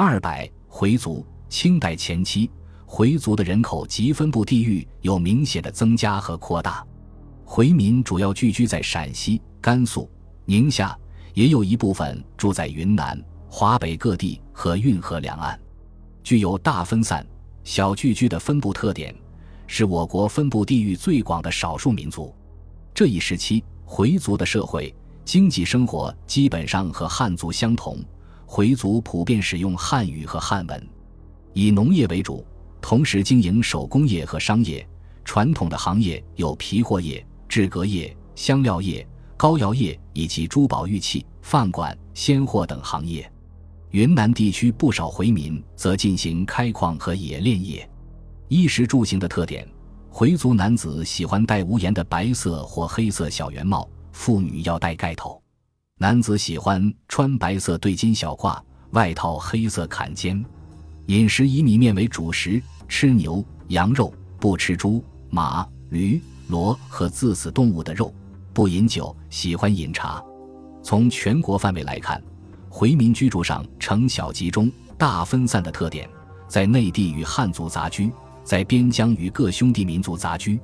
二百回族，清代前期回族的人口及分布地域有明显的增加和扩大。回民主要聚居在陕西、甘肃、宁夏，也有一部分住在云南、华北各地和运河两岸，具有大分散、小聚居的分布特点，是我国分布地域最广的少数民族。这一时期，回族的社会经济生活基本上和汉族相同。回族普遍使用汉语和汉文，以农业为主，同时经营手工业和商业。传统的行业有皮货业、制革业、香料业、膏药业以及珠宝玉器、饭馆、鲜货等行业。云南地区不少回民则进行开矿和冶炼业。衣食住行的特点：回族男子喜欢戴无檐的白色或黑色小圆帽，妇女要戴盖头。男子喜欢穿白色对襟小褂，外套黑色坎肩。饮食以米面为主食，吃牛羊肉，不吃猪马驴骡和自死动物的肉，不饮酒，喜欢饮茶。从全国范围来看，回民居住上城小集中、大分散的特点，在内地与汉族杂居，在边疆与各兄弟民族杂居，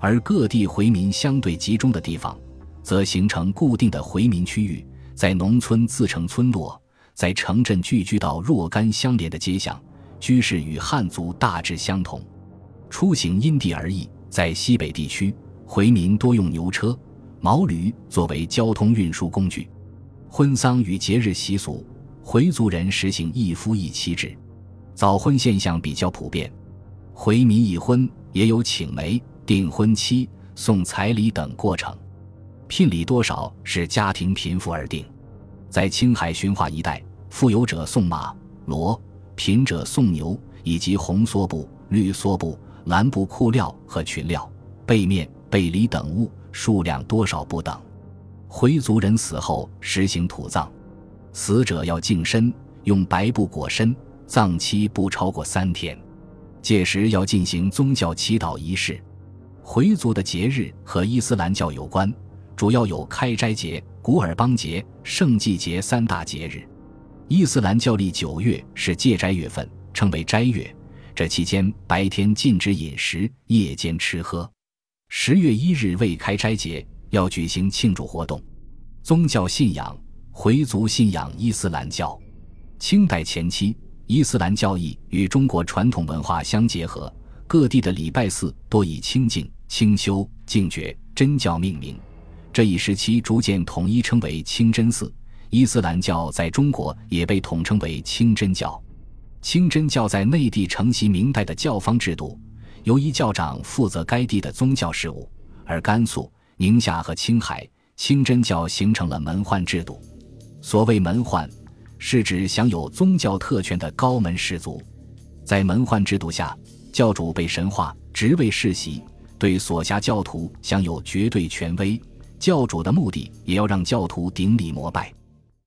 而各地回民相对集中的地方。则形成固定的回民区域，在农村自成村落，在城镇聚居到若干相连的街巷，居室与汉族大致相同。出行因地而异，在西北地区，回民多用牛车、毛驴作为交通运输工具。婚丧与节日习俗，回族人实行一夫一妻制，早婚现象比较普遍。回民已婚也有请媒、订婚期、送彩礼等过程。聘礼多少是家庭贫富而定，在青海循化一带，富有者送马、骡，贫者送牛，以及红梭布、绿梭布、蓝布裤料和裙料、被面、被里等物，数量多少不等。回族人死后实行土葬，死者要净身，用白布裹身，葬期不超过三天，届时要进行宗教祈祷仪式。回族的节日和伊斯兰教有关。主要有开斋节、古尔邦节、圣祭节三大节日。伊斯兰教历九月是戒斋月份，称为斋月。这期间白天禁止饮食，夜间吃喝。十月一日为开斋节，要举行庆祝活动。宗教信仰，回族信仰伊斯兰教。清代前期，伊斯兰教义与中国传统文化相结合，各地的礼拜寺多以清净、清修、净觉、真教命名。这一时期逐渐统一称为清真寺，伊斯兰教在中国也被统称为清真教。清真教在内地承袭明代的教坊制度，由一教长负责该地的宗教事务；而甘肃、宁夏和青海，清真教形成了门宦制度。所谓门宦，是指享有宗教特权的高门士族。在门宦制度下，教主被神化，职位世袭，对所辖教徒享有绝对权威。教主的目的也要让教徒顶礼膜拜。